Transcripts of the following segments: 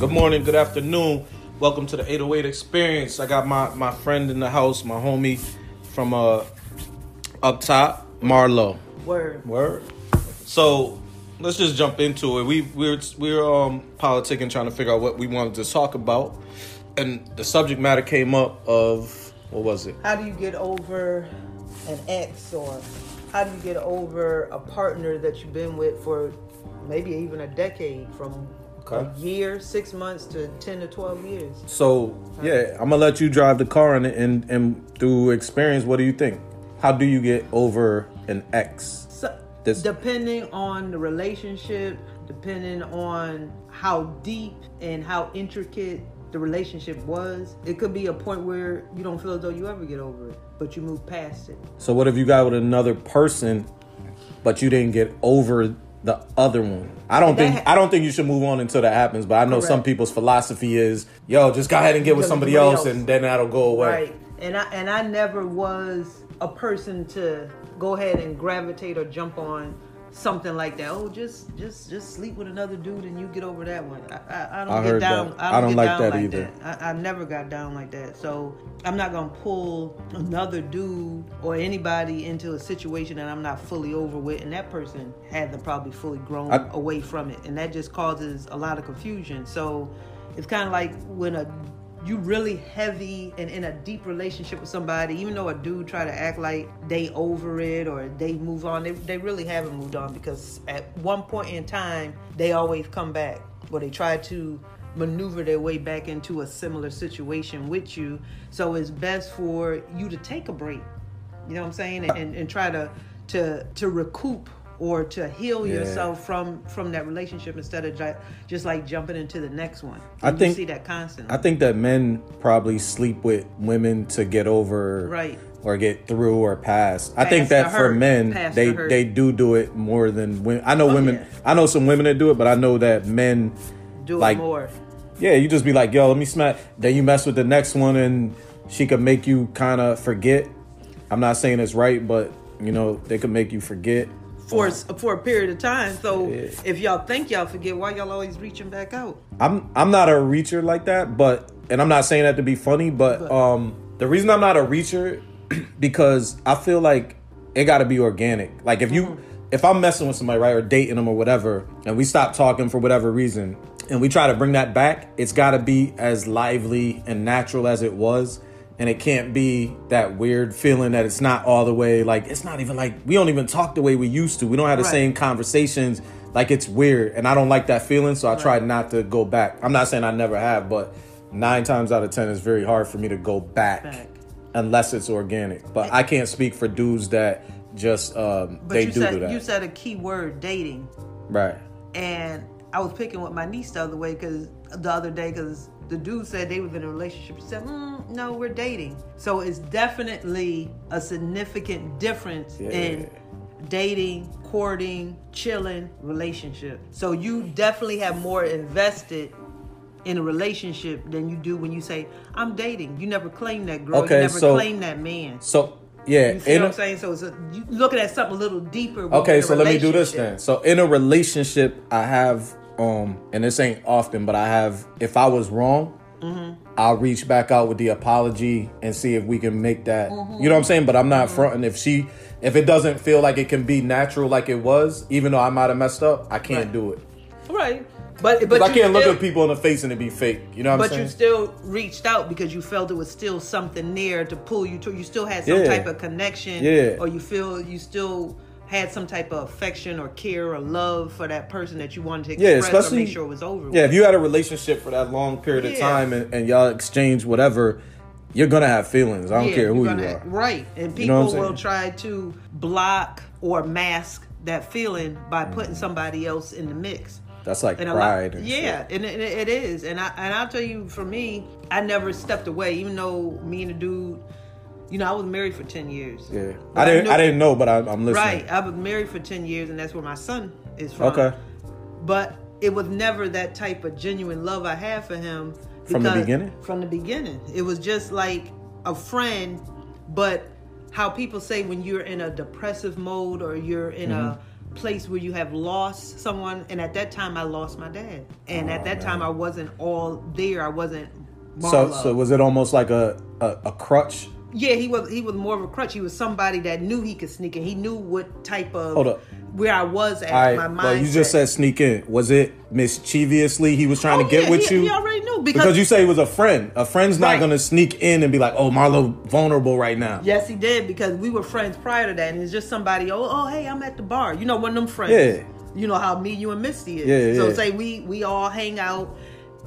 Good morning, good afternoon. Welcome to the 808 experience. I got my, my friend in the house, my homie from uh up top, Marlo. Word. Word. So let's just jump into it. We we're we're um politicking, trying to figure out what we wanted to talk about, and the subject matter came up of what was it? How do you get over an ex or how do you get over a partner that you've been with for maybe even a decade from Okay. a year, six months to 10 to 12 years? So yeah, I'm gonna let you drive the car and and and through experience. What do you think? How do you get over an ex? So, This- depending on the relationship, depending on how deep and how intricate the relationship was, it could be a point where you don't feel as though you ever get over it, but you move past it. So what if you got with another person, but you didn't get over the other one? I don't That think ha- I don't think you should move on until that happens. But I know some people's philosophy is, yo, just go ahead and get with somebody somebody else, else. and then that'll go away. Right. And I and I never was a person to go ahead and gravitate or jump on something like that. Oh, just just just sleep with another dude and you get over that one. I, I, I don't I get down. that. I don't, I don't get like down that like either. that. I, never got down like that. So I'm not gonna pull another dude or anybody into a situation that I'm not fully over with, and that person hasn't probably fully grown away from it, and that just causes a lot of confusion. So it's kind of like when a you really heavy and in a deep relationship with somebody, even though a dude try to act like they over it or they move on, they, they really haven't moved on because at one point in time they always come back or they try to maneuver their way back into a similar situation with you. So it's best for you to take a break. You know what I'm saying? And, and, and try to to to recoup or to heal Yeah. yourself from from that relationship instead of ju- just like jumping into the next one. I think- you see that constantly. I think that men probably sleep with women to get over Right. or get through or past. I think that for men, Past they the they do do it more than women. I know Oh, women. yeah. I know some women that do it, but I know that men do like- it more. Yeah, you just be like, yo, let me smack. Then you mess with the next one, and she could make you kind of forget. I'm not saying it's right, but you know they could make you forget. For for a period of time. So Yeah. if y'all think y'all forget, why y'all always reaching back out? I'm I'm not a reacher like that, but and I'm not saying that to be funny, but, But- um the reason I'm not a reacher because I feel like it got to be organic. Like if you Mm-hmm. if I'm messing with somebody right or dating them or whatever, and we stop talking for whatever reason, and we try to bring that back, it's got to be as lively and natural as it was. And it can't be that weird feeling that it's not all the way like it's not even like we don't even talk the way we used to. We don't have the Right. same conversations. Like it's weird, and I don't like that feeling, so I try not to go back. I'm not saying I never have, but nine times out of ten, it's very hard for me to go back, Back. unless it's organic. But I can't speak for dudes that just um, But they you do said do that. you said a key word, dating, right. and I was picking with my niece the other way because the other day because the dude said they was in a relationship. She said, mm, "No, we're dating." So it's definitely a significant difference Yeah. in dating, courting, chilling, relationship. So you definitely have more invested in a relationship than you do when you say, "I'm dating." You never claim that girl. Okay, you never so- claim that man. So yeah, You in what I'm saying? So it's a, you looking at something a little deeper. Okay, so let me do this then. So in a relationship, I have um, and this ain't often, but I have. If I was wrong, Mm-hmm. I'll reach back out with the apology and see if we can make that. Mm-hmm. You know what I'm saying? But I'm not fronting. If she, if it doesn't feel like it can be natural like it was, even though I might have messed up, I can't Right. do it. Right. But but I can't look at people in the face and it be fake. You know what I'm saying? But you still reached out because you felt it was still something there to pull you to. You still had some Yeah. type of connection, Yeah. Or you feel you still had some type of affection or care or love for that person that you wanted to Yeah, express or especially- make sure it was over. Yeah, with. if you had a relationship for that long period of time and, and y'all exchange whatever, you're gonna have feelings. I don't Yeah, care who you're you are. Right, and You know people will try to block or mask that feeling by Mm. putting somebody else in the mix. That's like And a lot- and yeah, shit. and it, it is. And I and I'll tell you, for me, I never stepped away, even though me and the dude, you know, I was married for ten years. Yeah, I didn't. knew- I didn't know, but I, I'm listening. Right, I was married for ten years, and that's where my son is from. Okay. but it was never that type of genuine love I had for him. From the beginning? From the beginning, it was just like a friend, but how people say when you're in a depressive mode or you're in a mm-hmm. place where you have lost someone and at that time I lost my dad. And at Oh, that time. I wasn't all there. I wasn't So so was it almost like a a, a crutch? Yeah, he was he was more of a crutch. He was somebody that knew he could sneak in. He knew what type of Hold up. where I was at All right, my mind. well, you just said sneak in. Was it mischievously he was trying to oh, get with Oh, he, you? He already knew because, you say he was a friend. A friend's not Right. going to sneak in and be like, "Oh, Marlo vulnerable right now." Yes, he did because we were friends prior to that, and it's just somebody. Oh, oh, hey, I'm at the bar. You know, one of them friends. Yeah. You know how me, you, and Misty is. Yeah, so yeah. say we we all hang out,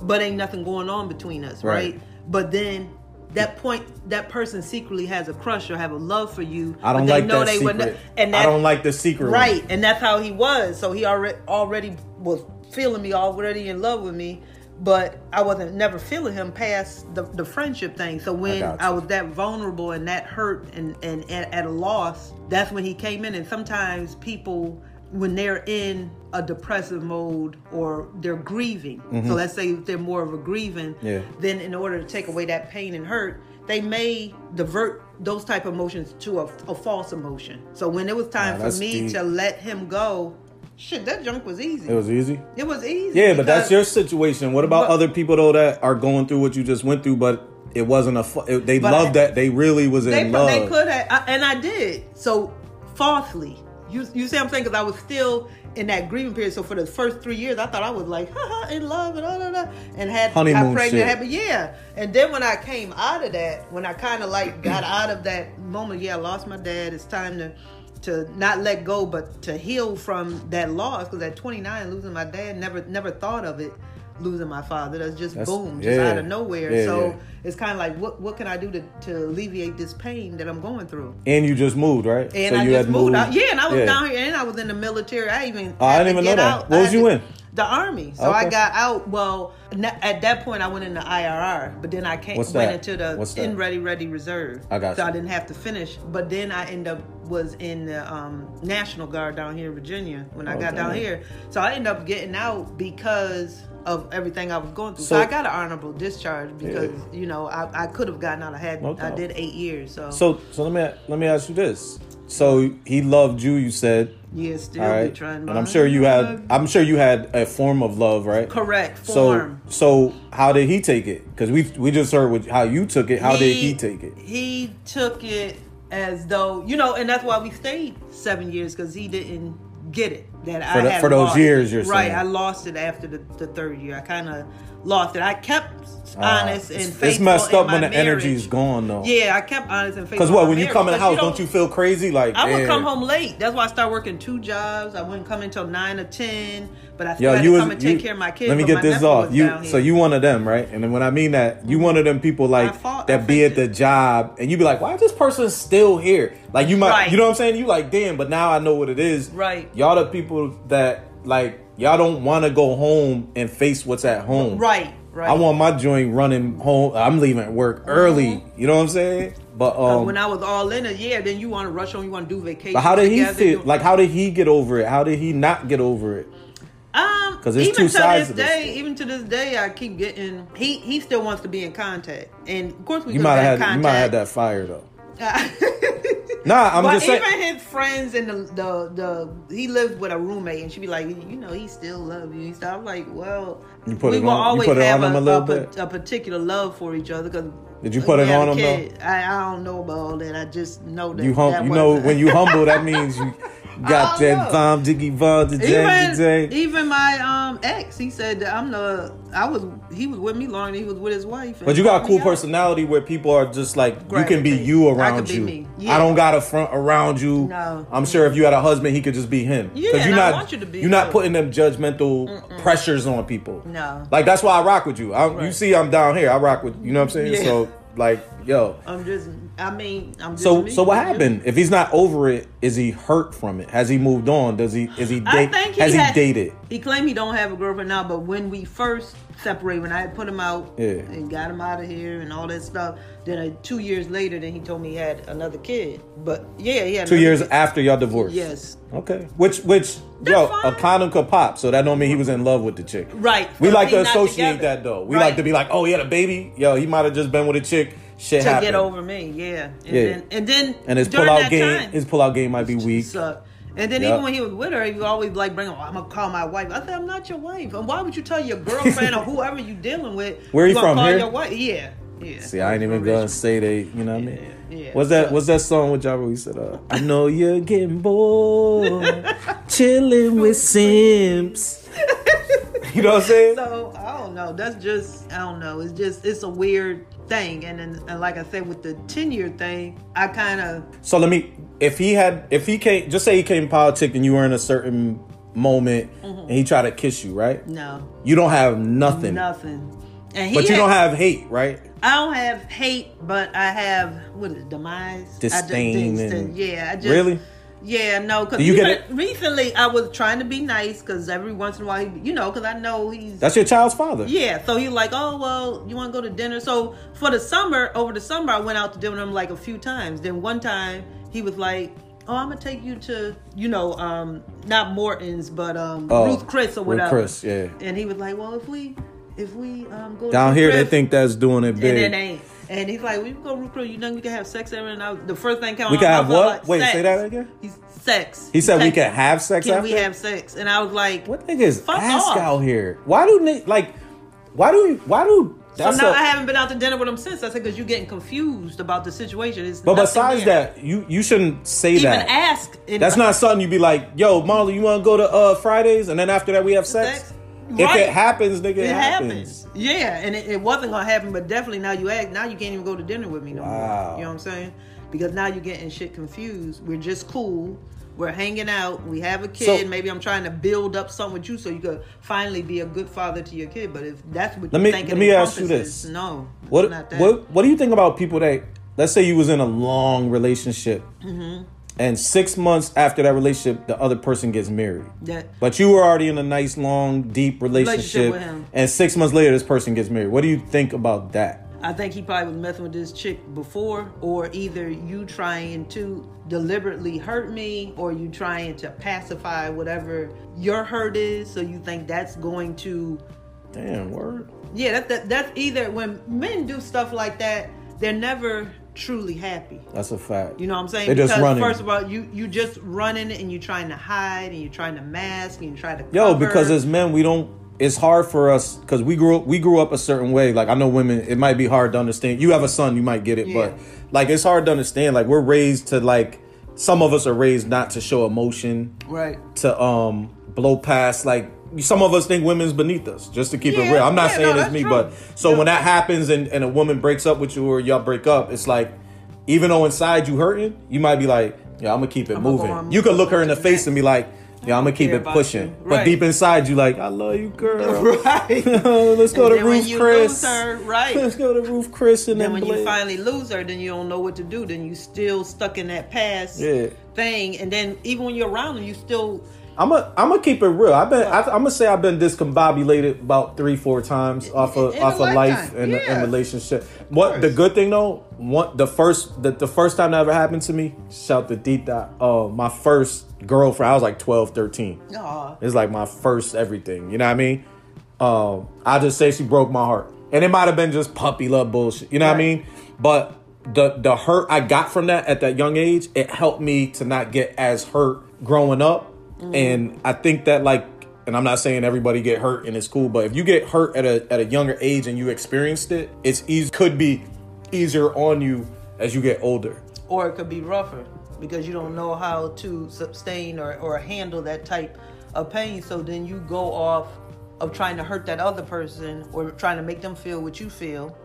but ain't nothing going on between us, Right. right? But then that point, that person secretly has a crush or have a love for you. I don't like know that they secret. wouldn't- and that, I don't like the secret. one. Right, and that's how he was. So he already already was feeling me, already in love with me, but I wasn't never feeling him past the, the friendship thing. So when got I, was that vulnerable and that hurt and, and at, at a loss, that's when he came in. And sometimes people, when they're in a depressive mode or they're grieving, so let's say they're more of a grieving, Mm-hmm. Yeah. then in order to take away that pain and hurt, they may divert those type of emotions to a, a false emotion. So when it was time Wow, for me deep. to let him go, shit, that junk was easy. It was easy. It was easy. Yeah, but that's your situation. What about But- other people though that are going through what you just went through, but it wasn't a. fu- they loved I- that. They really was in They, love. they could have, I, and I did. So falsely, you you see, what I'm saying because I was still in that grieving period. So for the first three years, I thought I was like, haha, in love and all that, and had Honeymoon I pregnant, had- but yeah. And then when I came out of that, when I kind of like got out of that moment, yeah, I lost my dad. It's time to to not let go, but to heal from that loss. Because at 29, losing my dad, never never thought of it. Losing my father, that's just That's- boom, just yeah. out of nowhere. Yeah, so yeah. it's kind of like, what what can I do to, to alleviate this pain that I'm going through? and you just moved, right? And so I you just had moved out. Yeah, and I was down here, and I was in the military. I even Oh, I didn't even know that. out. What I was you to- in? The army. So I got out. Well, at that point, I went in the IRR, but then I came What's went that? into the What's that? in ready ready reserve. I got so you. I didn't have to finish. But then I end up was in the um, National Guard down here in Virginia when I Oh, got down here. So I ended up getting out because of everything I was going through. So, So- I got an honorable discharge because you know I, I could have gotten out. I had No I did eight years. So, So so let me let me ask you this. So he loved you. You said. yeah, still All trying. and I'm sure you had. I'm sure you had a form of love, right? correct So form. so so how did he take it? Because we we just heard what, how you took it. How did he take it? He took it as though you know, and that's why we stayed seven years because he didn't get it that For I the- for those years, it. you're right. saying. I lost it after the, the third year. I kind of lost it. I kept Ah, honest and it's, faithful. it's messed up when the marriage. energy's gone though. Yeah, I kept honest and faithful. Because what when you come in the house, don't you feel crazy? Like I would come home late. That's why I started working two jobs. I wouldn't come until nine or ten, but I still Yo, had you to was come and you, take care of my kids. Let me get this off. You so you one of them, right? And then when I mean that, you one of them people like fought- that be at the job, and you be like, why is this person still here? Like you might, Right. you know what I'm saying? You like, damn, but now I know what it is. Right. Y'all the people that like y'all don't want to go home and face what's at home. right, right. I want my joint running home. I'm leaving work early. You know what I'm saying? But Uh, um, when I was all in it, yeah, then you want to rush on, you want to do vacation. but how did he you- Like how did he get over it? How did he not get over it? Um, 'Cause because even two to sides this to this day, even to this day, I keep getting. He he still wants to be in contact, and of course we You might have had you might have had that fire though. that. Nah, I'm but just saying. even his friends and the, the the he lived with a roommate, and she'd be like, you know, he still love you. And stuff. I'm like, well, You put we it will on- always have on a, a little a, a particular love for each other. Cause Did you put it on him, kid. I, I don't know about all that. I just know that You hum, that you know when you humble, that means you got I that know. bomb, diggy bomb, the jang, even even my um ex, he said that I'm the I was he was with me longer than he was with his wife. But you got a cool me out. personality where people are just like you can be you I around be you. me. I don't got a front around you. No. I'm sure if you had a husband, he could just be him. Yeah, you're I not want you to be you're not putting them judgmental pressures on people. No. Like that's why I rock with you. I, You see, I'm down here. I rock with you know what I'm saying. Yeah. So like, yo. I'm just I mean I'm just So me. so what happened? If he's not over it, is he hurt from it? Has he moved on? Does he is he I date? think he has had- he dated? He claimed he don't have a girlfriend now, but when we first separated, when I had put him out Yeah. and got him out of here and all that stuff, then uh, two years later, then he told me he had another kid. But yeah, he had Two years kid. after y'all divorced. Yes. Okay. Which which yo, That's a fine. condom could pop, so that don't mean he was in love with the chick. Right. We like to associate together. that though. We Right. like to be like, oh, he had a baby. Yo, he might have just been with a chick. Shit to happened. get over me, yeah. And Yeah. then and then and his pull out that game, time, his pull out game might be weak. sucked. And then Yep. even when he was with her, he would always like bring, oh, I'm gonna call my wife. I said, I'm not your wife. And why would you tell your girlfriend or whoever you're dealing with? Where are you from, Call here? your wife? Yeah, yeah. See, I ain't even gonna say they. You know what I mean? Yeah, yeah. What's that? What's that song with Jabba? We said, uh, "I know you're getting bored, chilling with Sims." you know what I'm saying? So I don't know. That's just I don't know. It's just it's a weird thing. And then and like I said with the ten year thing, I kind of So let me. If he had, if he came, just say he came politic and you were in a certain moment Mm-hmm. and he tried to kiss you, right? no You don't have nothing, nothing. And he but you had- don't have hate, right? I don't have hate, but I have what is it, demise? I just- Disdain disdain. and- yeah, I just Really? Yeah, no, because you get recently I was trying to be nice because every once in a while, he, you know, because I know he's That's your child's father. Yeah, so he's like, oh well, you want to go to dinner? So for the summer, over the summer, I went out to dinner with him like a few times. Then one time he was like, oh, I'm gonna take you to, you know, um, not Morton's, but um, Oh, Ruth Chris or whatever. Ruth. Chris, yeah. And he was like, well, if we, if we um, go Down here, they think that's doing it and big. it ain't. And he's like, we can go Ruth Chris. You know, we can have sex every. And the first thing came We can my have mouth, I was what? like, Wait, say that again? He's sex. He said we can have sex Can after. we have sex? And I was like, What niggas Fuck ask off. out here? Why do they like? Why do why do? So That's now a- I haven't been out to dinner with him since. I said because you're getting confused about the situation. It's But besides there. that, you you shouldn't say even that. ask. That's not something you'd be like, yo, Marlo, you want to go to uh Fridays, and then after that we have sex. Sex? If Right. it happens, nigga, it, It happens. happens. Yeah, and it, it wasn't gonna happen, but definitely now you act. Now you can't even go to dinner with me no Wow. more. You know what I'm saying? Because now you're getting shit confused. We're just cool. We're hanging out. We have a kid. So- Maybe I'm trying to build up something with you so you could finally be a good father to your kid. But if that's what Let you me- think let me ask you this. No, What what what do you think about people that let's say you was in a long relationship, Mm-hmm. And six months after that relationship, the other person gets married. That But you were already in a nice, long, deep relationship, Relationship with him. and six months later, this person gets married. What do you think about that? I think he probably was messing with this chick before, or either you trying to deliberately hurt me, or you trying to pacify whatever your hurt is. So you think that's going to, Damn, word. yeah, that, that that's either when men do stuff like that, they're never truly happy. That's a fact. You know what I'm saying? They're just because running. first of all, you you just running and you're trying to hide and you're trying to mask and you try to Yo, cover. because as men, we don't. It's hard for us because we grew up. We grew up a certain way. Like I know women, it might be hard to understand. You have a son, you might get it, Yeah. but like it's hard to understand. Like we're raised to like. Some of us are raised not to show emotion, right. to um blow past. Like some of us think women's beneath us. Just to keep it real, I'm not yeah, saying no, it's me, true. but so No. when that happens and and a woman breaks up with you or y'all break up, it's like even though inside you hurting, you might be like, yeah, I'm gonna keep it go moving. you could look her in the face next. and be like, yeah, I'm gonna keep it pushing. you. But deep inside you like, I love you, girl. Right. Let's go And to then when Roof you Chris. her, right. Let's go to Roof Chris and then when you finally lose her, then you don't know what to do. Then you still stuck in that past Yeah. thing, and then even when you're around them, you still I'm gonna I'm gonna keep it real. I've been I, I'm gonna say I've been discombobulated about three four times off of in off of life and yeah. and relationship. What the good thing though, one the first the, the first time that ever happened to me, shout to Dita. Uh, my first girlfriend, I was like 12, 13. Aw. It's like my first everything. You know what I mean? Um, I just say she broke my heart, and it might have been just puppy love bullshit. You know what I mean? But the the hurt I got from that at that young age, it helped me to not get as hurt growing up. And mm. I think that like, and I'm not saying everybody get hurt and it's cool, but if you get hurt at a at a younger age and you experienced it, it's easy could be easier on you as you get older. or it could be rougher because you don't know how to sustain or, or handle that type of pain. So then you go off of trying to hurt that other person or trying to make them feel what you feel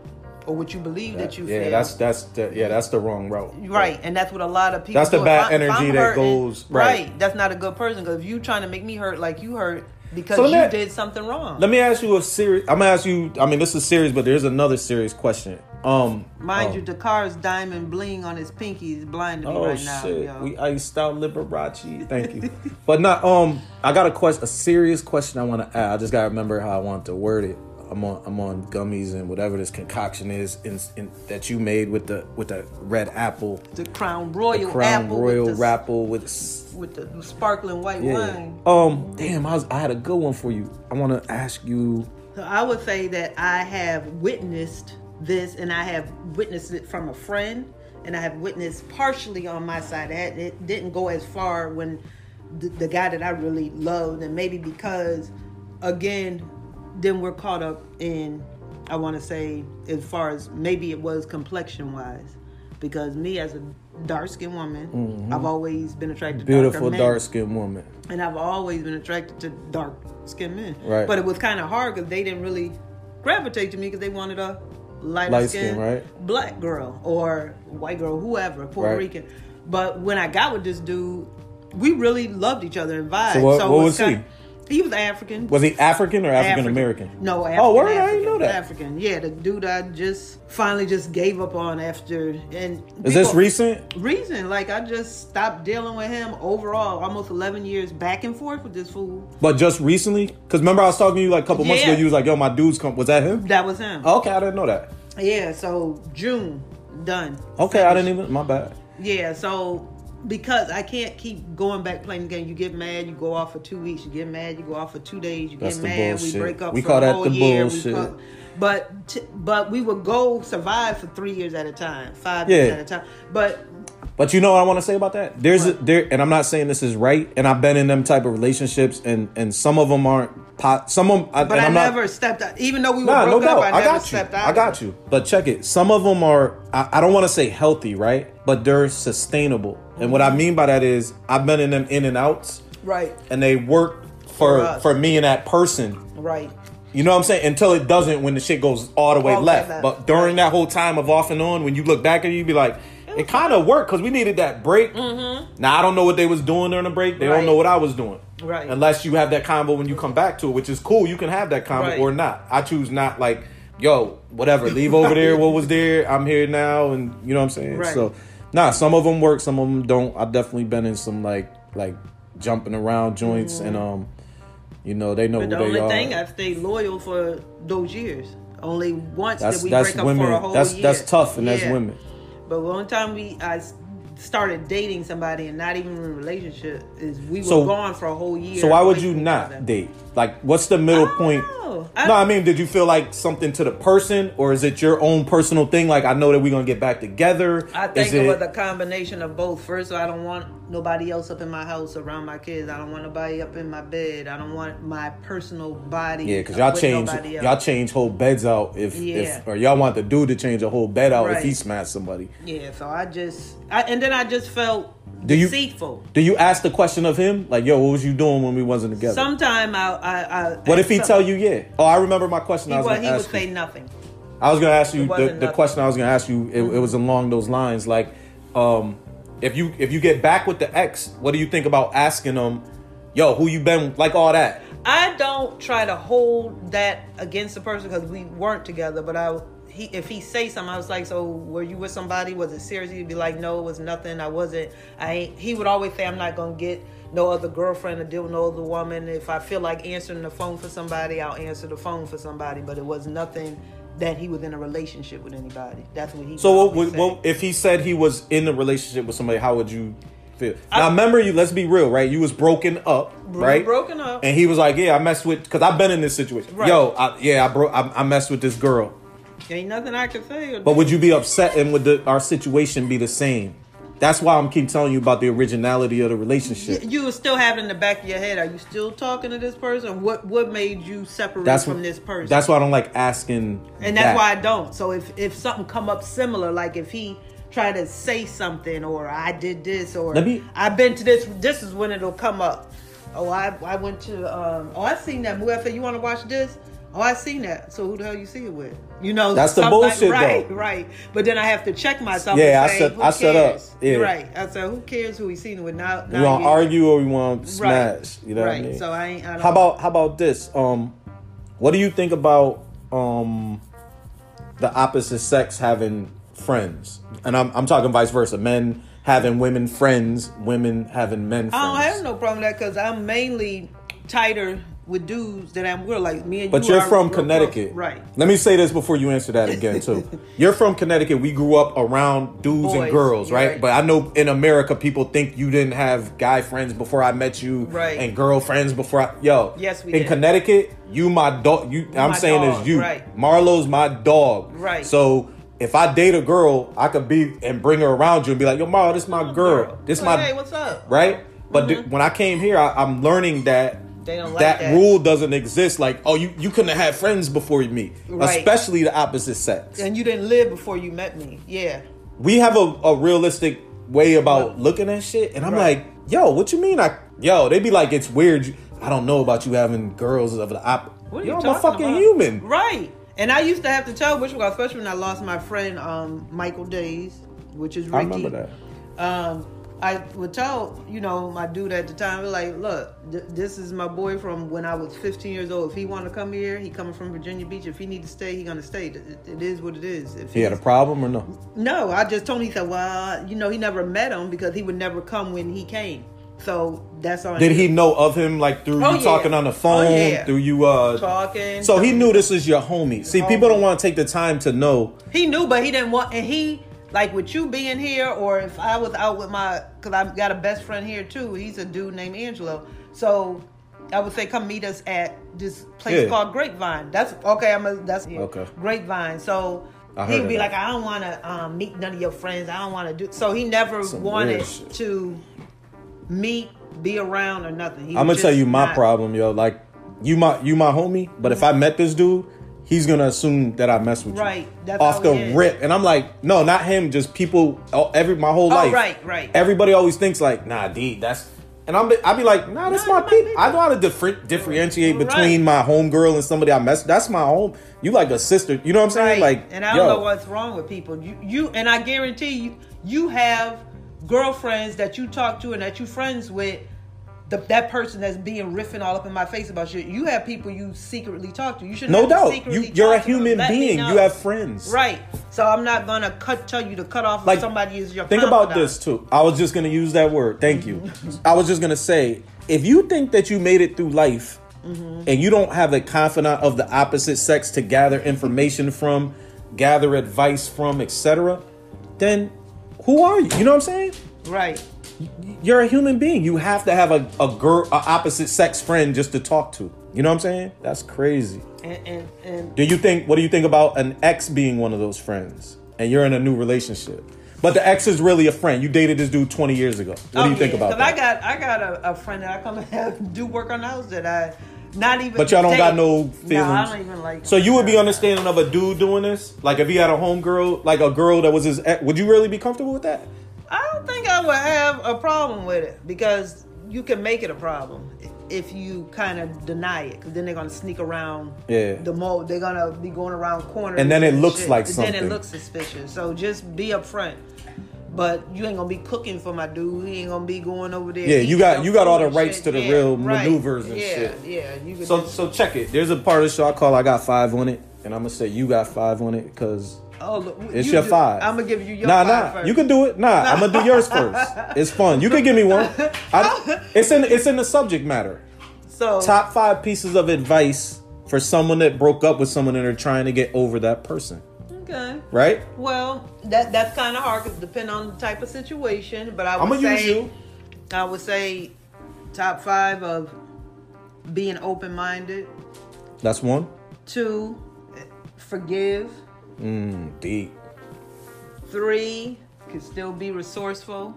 or what you believe that you yeah, feel. that's that's the, yeah, that's the wrong route. Right, and that's what a lot of people. That's the bad If I- if energy that hurting- goes- right. That's not a good person because if you trying to make me hurt like you hurt because So you me- did something wrong. Let me ask you a serious. I'm gonna ask you. I mean, this is serious, but there's another serious question. Um, Mind oh. you, Dakar's diamond bling on his pinky is blinding me Oh right now. shit, yo. we iced out Liberace. Thank you, but not. Um, I got a question, a serious question I want to add. I just gotta remember how I want to word it. I'm on, I'm on gummies and whatever this concoction is in, in, that you made with the with the red apple, the Crown Royal Crown apple Royal with the, apple with. with the sparkling white Yeah. wine. Um. Damn. I was. I had a good one for you. I want to ask you. So I would say that I have witnessed this, and I have witnessed it from a friend, and I have witnessed partially on my side. It, it didn't go as far when the, the guy that I really loved, and maybe because, again, then we're caught up in, I want to say, as far as maybe it was complexion wise, because me as a dark skinned woman, I've always been attracted to Mm-hmm. Beautiful dark skinned woman. and I've always been attracted to dark skinned men. Right. But it was kind of hard because they didn't really gravitate to me because they wanted a lighter Light skinned skin, right? black girl or white girl, whoever, Puerto Right. Rican. But when I got with this dude, we really loved each other and vibed. So what- it what was he? kinda- He was African. Was he African or African American? No, oh, African. Oh, word! I African, didn't know that. African. Yeah, the dude I just finally just gave up on after. And Is this people- recent? Reason, like I just stopped dealing with him overall, almost eleven years back and forth with this fool. But just recently? Because remember I was talking to you like a couple months ago. You was like, "Yo, my dude's come." Was that him? That was him. Oh, okay, I didn't know that. Yeah, so June done. Okay, I didn't even. My bad. Yeah, so because I can't keep going back playing the game. You get mad, you go off for two weeks. You get mad, you go off for two days. You That's get mad, bullshit. we break up. We for call a that the year. Bullshit. call- but t- but we would go survive for three years at a time, five Yeah. years at a time. But But you know what I want to say about that? There's a, there, and I'm not saying this is right. And I've been in them type of relationships, and and some of them aren't. Pot, some of them, I, but I I'm not, never stepped out, even though we were Nah, no doubt. up. I, I, never got you. stepped out. I got you. But check it. Some of them are. I, I don't want to say healthy, right? But they're sustainable. And what I mean by that is, I've been in them in and outs, Right, and they work for For for me and that person. right. You know what I'm saying? Until it doesn't, when the shit goes all the way All left. left. But during Right. that whole time of off and on, when you look back at it, you be like, it kind of worked because we needed that break. Now I don't know what they was doing during the break. They don't Mm-hmm. Know what I was doing. Right. Unless you have that combo when you come back to it, which is cool. You can have that combo Right. or not. I choose not. Like, yo, whatever. Leave over there what was there. I'm here now, and you know what I'm saying. Right. So, nah, some of them work, some of them don't. I've definitely been in some like like jumping around joints, and um, you know they know Mm-hmm. But who the they only are. thing I've stayed loyal for those years. Only once That's did we break up women. for a whole That's year. that's tough, and that's women. But one time we I started dating somebody and not even in a relationship is we were So- gone for a whole year. So why would you not date? Like, what's the middle point? know. I- no, I mean, did you feel like something to the person, or is it your own personal thing? Like, I know that we're gonna get back together. I think is it was a combination of both. First, I don't want nobody else up in my house around my kids. I don't want nobody up in my bed. I don't want my personal body. Yeah, because y'all change y'all change whole beds out if Yeah. if or y'all want the dude to change a whole bed out if he Right. smashed somebody. Yeah, so I just, I, and then I just felt Do you- deceitful. Do you ask the question of him like, "Yo, what was you doing when we wasn't together?" Sometime I, I, I what if he tell you, "Yeah"? Oh, I remember my question. He, I was gonna he would you. say nothing. I was gonna ask you the, the question I was gonna ask you. It, it was along those lines. Like, um, if you if you get back with the ex, what do you think about asking them, "Yo, who you been?" Like all that. I don't try to hold that against the person because we weren't together. But I, he, if he say something, I was like, "So were you with somebody? Was it serious?" He'd be like, "No, it was nothing. I wasn't." I. Ain't. He would always say, "I'm not gonna get no other girlfriend or deal with no other woman. If I feel like answering the phone for somebody, I'll answer the phone for somebody." But it was nothing that he was in a relationship with anybody. That's what he. Said. So what, what if he said he was in a relationship with somebody? How would you feel? I- now remember, you. Let's be real, right? You was broken up, right? broken up. and he was like, "Yeah, I messed with." Because I've been in this situation. Right. Yo, I, yeah, I broke. I, I messed with this girl. Ain't nothing I could say. But would you be upset and would the, our situation be the same? That's why I'm keep telling you about the originality of the relationship. you still have it in the back of your head. Are you still talking to this person? What What made you separate That's from what, this person? That's why I don't like asking. and that's that. why I don't. So if if something come up similar, like if he try to say something, or I did this, or me- I've been to this, this is when it'll come up. Oh, I I went to um. Oh, I seen that movie. You want to watch this? Oh, I seen that. So who the hell you see it with? You know, That's the bullshit, right? though. Right. But then I have to check myself. Yeah, and I say, set- who I set up. Yeah. Right. I said, who cares who he's seen it with? Now, We now want to argue or we want to Right. smash. You know right. what I mean? So I ain't. I don't, How about how about this? Um, what do you think about um the opposite sex having friends? And I'm I'm talking vice versa. Men having women friends, women having men friends. I don't have no problem with that because I'm mainly tighter with dudes that I'm with. Like me and But you But you're from. Connecticut. right? Let me say this before you answer that again too. you're from Connecticut. We grew up around dudes and girls, right? right. But I know in America people think you didn't have guy friends before I met you Right. and girlfriends before I yo. Yes, we In did. Connecticut, you my dog you I'm saying dog, is you. right. Marlo's my dog. Right. So if I date a girl, I could be and bring her around you and be like, "Yo, Marlo, this is my girl. This Like, my hey, what's up? right? But th- when I came here, I, I'm learning that Mm-hmm. They don't like that, that. rule doesn't exist. Like, oh, you you couldn't have had friends before me, Right. especially the opposite sex. And you didn't live before you met me. Yeah. we have a, a realistic way about Right. looking at shit, and I'm Right. like, yo, what you mean? I yo, they be like, it's weird. I don't know about you having girls of the op. What are yo, you I'm talking a fucking about? human. Right. And I used to have to tell which one, especially when I lost my friend um, Michael Days, which is Ricky. I remember that. Um, I would tell you know my dude at the time, like, look, th- this is my boy from when I was 15 years old. If he want to come here, he coming from Virginia Beach. If he need to stay, he gonna stay. It, it is what it is. If He had a problem or no? no, I just told him. He said, well, you know, he never met him because he would never come when he came. So that's on. Did he know of him like through Oh, you yeah. talking on the phone, Oh, yeah. through you uh talking? So he knew this is your homie. See, people don't want to take the time to know. He knew, but he didn't want, and he like with you being here, or if I was out with my, because I've got a best friend here too. He's a dude named Angelo. So I would say, come meet us at this place Yeah. called Grapevine. That's okay. I'm a that's Okay. Grapevine. So. He'd be that. like, I don't want to um, meet none of your friends. I don't want to do. So he never Some wanted to meet, be around, or nothing. He I'm gonna tell you my not- problem, yo. Like you my you my homie, but if I met this dude, he's gonna assume that I mess with you. Right, Off the is. rip. And I'm like, no, not him, just people every my whole Oh, life. right, right. Everybody always thinks like, nah, D, that's and I'm I'd be like, nah, that's Nah, my my people. people. I know how to differ- differentiate Right. between my homegirl and somebody I mess. That's my home. You like a sister. You know what I'm saying? Right. Like, and I don't yo, know what's wrong with people. You, you, and I guarantee you, you have girlfriends that you talk to and that you friends with. The, that person that's being riffing all up in my face about shit. You have people you secretly talk to. You should No doubt. You you're a human being. You have friends. right. So I'm not gonna cut tell you to cut off like somebody is your. think about this too i was just gonna use that word thank you i was just gonna say if you think that you made it through life Mm-hmm. and you don't have a confidant of the opposite sex to gather information from gather advice from etc then who are you you know what i'm saying Right. You're a human being. You have to have a, a girl a opposite sex friend just to talk to. You know what i'm saying? That's crazy. And and and do you think what do you think about an ex being one of those friends? And you're in a new relationship. But the ex is really a friend. You dated this dude 20 years ago. What do you oh, think about Because I got I got a, a friend that I come have, do work on house that I not even. but y'all don't got no feelings I don't even like. so you would be understanding of a dude doing this? Like if he had a homegirl like a girl that was his ex, would you really be comfortable with that think I would have a problem with it because you can make it a problem if you kind of deny it. Because then they're gonna sneak around. Yeah. The mo they're gonna be going around corners. And then it looks shit. like And Then something. it looks suspicious. So just be upfront. But you ain't gonna be cooking for my dude. He ain't gonna be going over there. Yeah, you got- you got all the rights shit. to the Yeah, real right. maneuvers and yeah, shit. Yeah, can so so check it there's a part of the show i call i got five on it and i'm gonna say you got five on it because oh, look, It's you your do- five. I'm gonna give you your nah, five nah. first. You can do it. Nah, I'm gonna do yours first. It's fun. You can give me one. I, it's in it's in the subject matter. so Top five pieces of advice for someone that broke up with someone and are trying to get over that person. Okay. Right? Well, that that's kind of hard because depending on the type of situation. But I would I'm gonna say use you. I would say top five of being open minded. That's one. Two, forgive. Mm, deep. Three, can still be resourceful.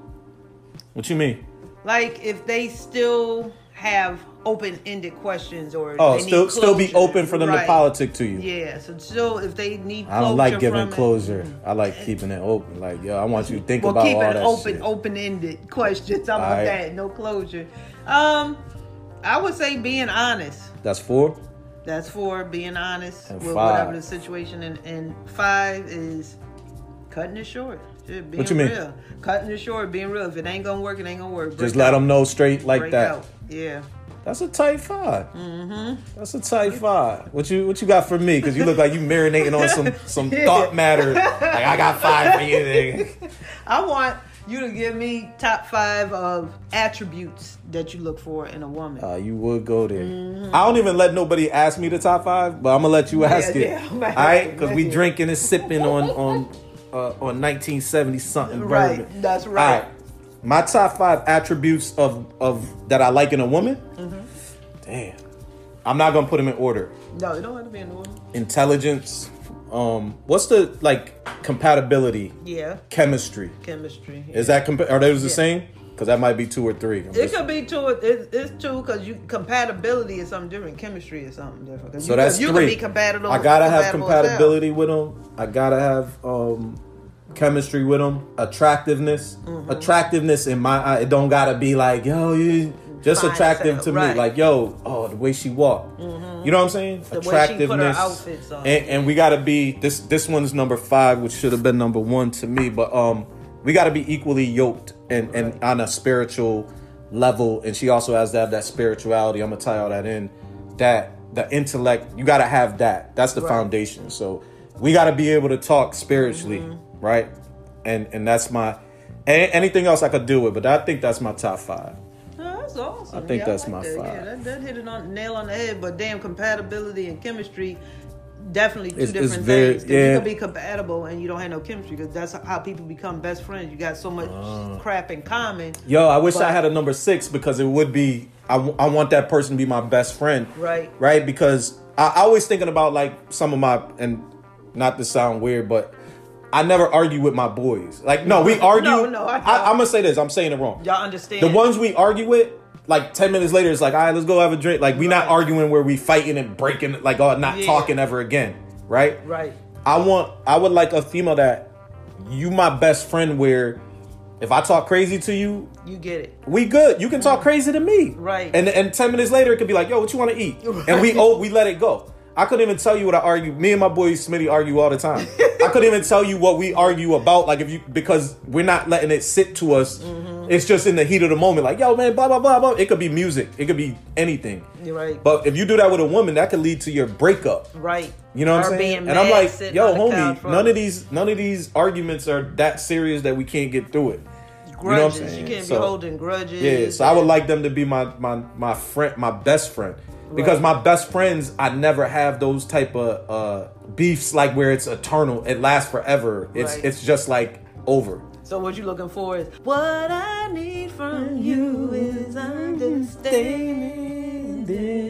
What you mean? Like if they still have open ended questions or Oh, they need still still be open for them to politic to you. Yeah, so still if they need I don't like giving from it- closure. I like keeping it open. Like, yo, I want you to think Well, about keep all it that open, shit. open-ended questions. How about Alright. that? No closure. Um, I would say being honest. That's four. That's for being honest And with five. whatever the situation. And, and five is cutting it short. Being What you mean? real. Cutting it short, being real. If it ain't gonna work, it ain't gonna work. Just let out. them know straight like Break that. out. Yeah. That's a tight 5 Mm-hmm. That's a tight five. What you what you got for me? Because you look like you marinating on some some thought matter. Like I got five for you. Nigga. I want you to give me top five of attributes that you look for in a woman. Uh, you would go there. I don't even let nobody ask me the top five, but I'm gonna let you ask it. yeah, I'm All gonna right, ask because we drinking and sipping on on uh, on 1970 something Right, bourbon. that's right. All right. My top five attributes of of that I like in a woman. Mm-hmm. Damn, I'm not gonna put them in order. no, it don't have to be in the woman. Intelligence. Um, what's the like compatibility? Yeah. Chemistry. Chemistry. Is that compa- are those the Yeah. same? Because that might be two or three. I'm It just- could be two. It's, it's two because you compatibility is something different. Chemistry is something different so you that's you three. could be compatible. I gotta have compatible compatibility with them. I gotta have um, chemistry with them. Attractiveness, Mm-hmm. attractiveness in my eye. It don't gotta be like yo, you just attractive to right. me. Like yo, oh the way she walk. You know what I'm saying? The way she put her Attractiveness. And, and we gotta be this. This one's number five, which should have been number one to me. But um, we gotta be equally yoked and and on a spiritual level. And she also has to have that spirituality. I'm gonna tie all that in. That the intellect, you gotta have that. That's the Right. foundation. So we gotta be able to talk spiritually, Mm-hmm. right? And and that's my. Anything else I could do with, but I think that's my top five. That's awesome. I think Yeah, that's like my that. five. Yeah, that, that hit it on nail on the head. But damn, compatibility and chemistry, definitely two It's- it's different very- things. yeah. You can be compatible and you don't have no chemistry because that's how people become best friends. You got so much Uh. crap in common. Yo, I wish I had a number six because it would be. I, w- I want that person to be my best friend. Right. Right. Because I, I always thinking about like some of my and not to sound weird, but I never argue with my boys. Like no, we argue. No, no, I- I, I'm gonna say this. I'm saying it wrong. Y'all understand? The ones we argue with, like ten minutes later, it's like, all right, let's go have a drink. Like we not Right. arguing where we fighting and breaking, like oh, not Yeah. talking ever again. Right. Right. I want I would like a female that you my best friend where if I talk crazy to you, You get it. we good. You can talk crazy to me. Right. And and ten minutes later it could be like, yo, what you want to eat? And we oh we let it go. I couldn't even tell you what I argue. Me and my boy Smitty argue all the time. I couldn't even tell you what we argue about, like if you because we're not letting it sit to us. Mm-hmm. It's just in the heat of the moment, like yo man, blah blah blah blah. It could be music. It could be anything. You're right. But if you do that with a woman, that could lead to your breakup. right. You know what I'm saying? And I'm like, yo, on the couch homie, none of these none of these arguments are that serious that we can't get through it. You know what I'm grudges. You, can't So- be holding grudges. Yeah, so I would like them to be my my my friend, my best friend, because my best friends, I never have those type of uh beefs like where it's eternal, it lasts forever. It's Right. it's just like over. So what you looking for is what I need from you is understanding.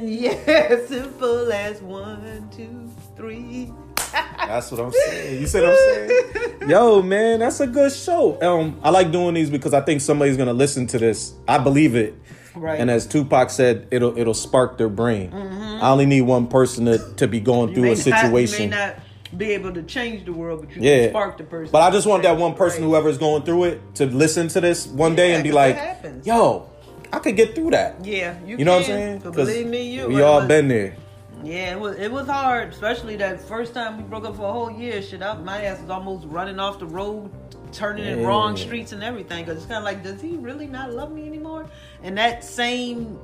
Yeah, simple as one, two, three. That's what I'm saying. You see what I'm saying? Yo, man, that's a good show. Um, I like doing these because I think somebody's gonna listen to this. I believe it. Right. And as Tupac said, it'll it'll spark their brain. I only need one person to, to be going You through a situation. not be able to change the world, but you Yeah. can spark the person. But I just want that one person, whoever is going through it, to listen to this one day and be like, "Yo, I could get through that." Yeah, you, You know what I'm saying? but Believe me, you. we all been there. Yeah, it was it was hard, especially that first time we broke up for a whole year. Shit, I, my ass was almost running off the road, turning in wrong streets and everything. Cause it's kind of like, does he really not love me anymore? And that same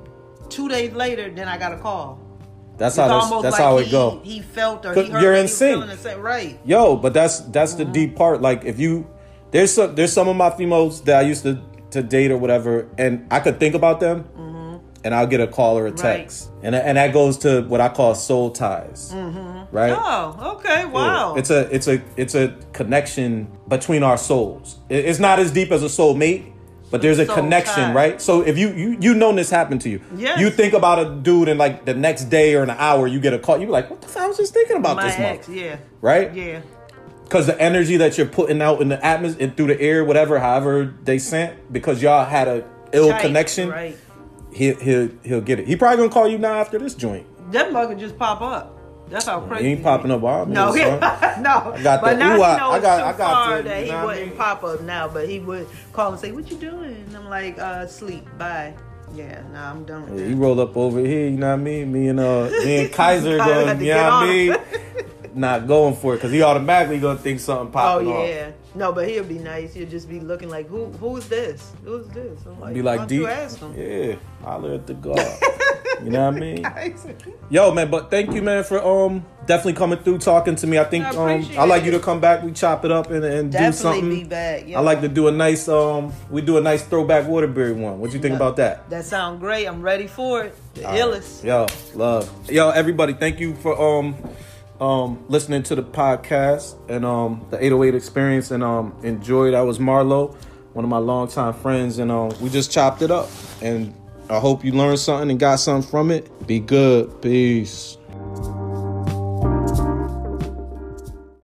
two days later, then I got a call. That's It's how that's, that's like how he, it go. He felt or he heard you're in sync. same. Right. Yo, but that's that's Mm-hmm. the deep part. Like if you there's some there's some of my females that I used to to date or whatever, and I could think about them, and I'll get a call or a Mm-hmm. Right. text, and and that goes to what I call soul ties, right? Oh, okay. Yeah. Wow. It's a it's a it's a connection between our souls. It's not as deep as a soul mate, but there's a Soul connection, right? So if you you you know this happened to you, Yes. you think about a dude and like the next day or an hour you get a call, you be like, what the fuck? I was just thinking about my this ex. month, Yeah. right? Yeah. Because the energy that you're putting out in the atmosphere, through the air, whatever, however they sent, because y'all had a ill Tight, connection, Right. he'll he'll he'll get it. He probably gonna call you now after this joint. That mug could just pop up. That's how crazy. He ain't popping up all No, he, no. I got but the- now ooh, I- knows I got- too I got that he I wouldn't mean? pop up now. But he would call and say, "What you doing?" And I'm like, "Uh, sleep. Bye." Yeah, nah, I'm done with Yeah, that. he rolled up over here, you know what I mean? Me and uh me and Kaiser going, you know what I mean? Not going for it because he automatically gonna think something Oh popping off. Oh yeah, no, but he'll be nice. He'll just be looking like, "Who? Who's this? Who's this?" I'm like, Be like deep. You ask him. Yeah, holler at the God. You know what I mean? Yo, man, but thank you, man, for um definitely coming through talking to me. I think I um I like you to come back, we chop it up and, and do Definitely something. be back. Yeah. I like to do a nice um we do a nice throwback Waterbury one. What do you think about that? That sound great. I'm ready for it. The All right. illest. Yo, love. Yo, everybody, thank you for um um listening to the podcast and um the 808 experience and um enjoy. That was Marlo, one of my longtime friends, and um we just chopped it up. And I hope you learned something and got something from it. Be good. Peace.